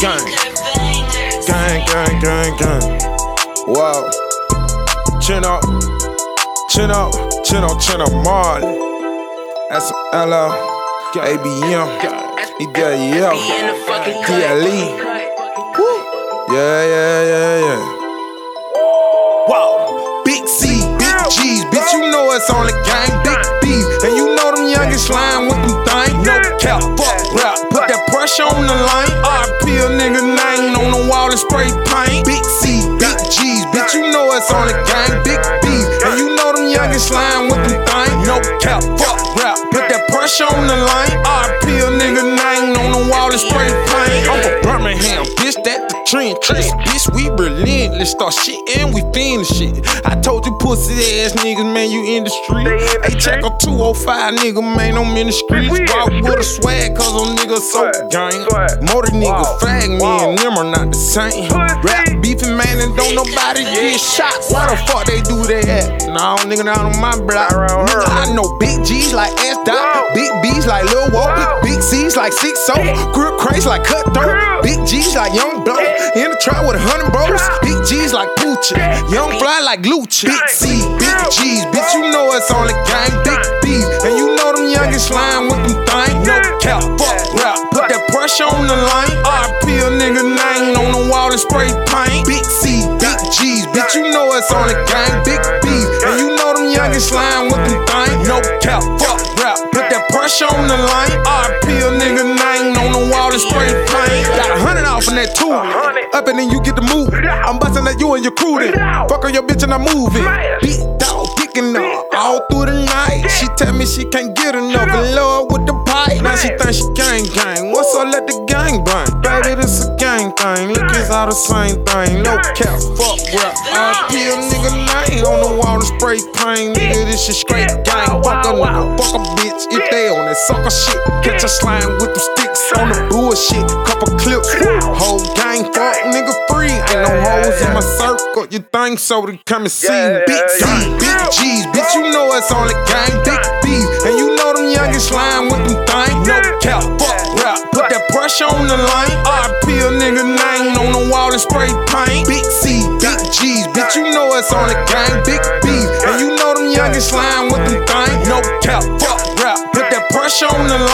Gang. Gang, gang, gang, gang. Wow. Chin up. Chin up. Chin up, chin up, Marley. That's Ella. ABM. EDL. DLE. Woo. Yeah, yeah, yeah, Put on the line. RP a nigga name on the wall and spray paint. Big C, big G's. Bitch, you know it's on the gang. Big B's. And you know them youngest slime with them things. No cap, fuck rap. Put that pressure on the line. That the trend. Trust, bitch, we relentless. Start shit and we finish shit. I told you pussy ass niggas, man, you in the street. Hey, check a 205 nigga, man, I'm in the streets. Walk with a swag, cause them niggas so gang. Motor nigga, fag me and them are not the same. Rap beefing, man, and don't nobody get shot. Why the fuck they do that? No, nigga, not on my block. Nigga, I know big G's like S Dot, like Lil Whoa, big C's like Six So, grip crates like Cutthroat, big G's like Young Blow. In the trap with a hundred bros, big G's like Poochie, Young Fly like Lucci. Big C, big G's, bitch, you know it's on the gang, big B's. And you know them youngest slime with them things. No cap, fuck rap, put that pressure on the line. RP a nigga name on the wall and spray paint. Big C, big G's, bitch, you know it's on the gang, big B's. And you know them youngest slime with them things. No cap, fuck on the line. RP a nigga name on the wall and spray paint. Got a hundred off in that two. Up and then you get the move. I'm busting at you and your crew then. Fuck on your bitch and I'm moving. Beat dog picking up all through the night. She tell me she can't get enough of love with the Now she think she gang gang. What's up? Let the gang bang. Baby, this a gang thing. Look, it's all the same thing. No cap, fuck rap. RP a nigga name on the wall and spray paint. Nigga, this shit straight gang. Fuck a nigga, fuck a bitch if they on that sucker shit. Catch a slime with them sticks on the bullshit. Couple clips, whole gang fuck nigga free. Ain't no hoes in my circle. You think so? Then come and see. Big C, big G's, bitch. You know it's on the gang. Big B's, and you know them youngest slime with them cap, fuck rap. Put that pressure on the line. RP a nigga name on the wall and spray paint. Big C, big G's, bitch. You know it's on the gang. Big B's, and you know them youngest slime with them things. No cap, fuck rap. Put that pressure on the line.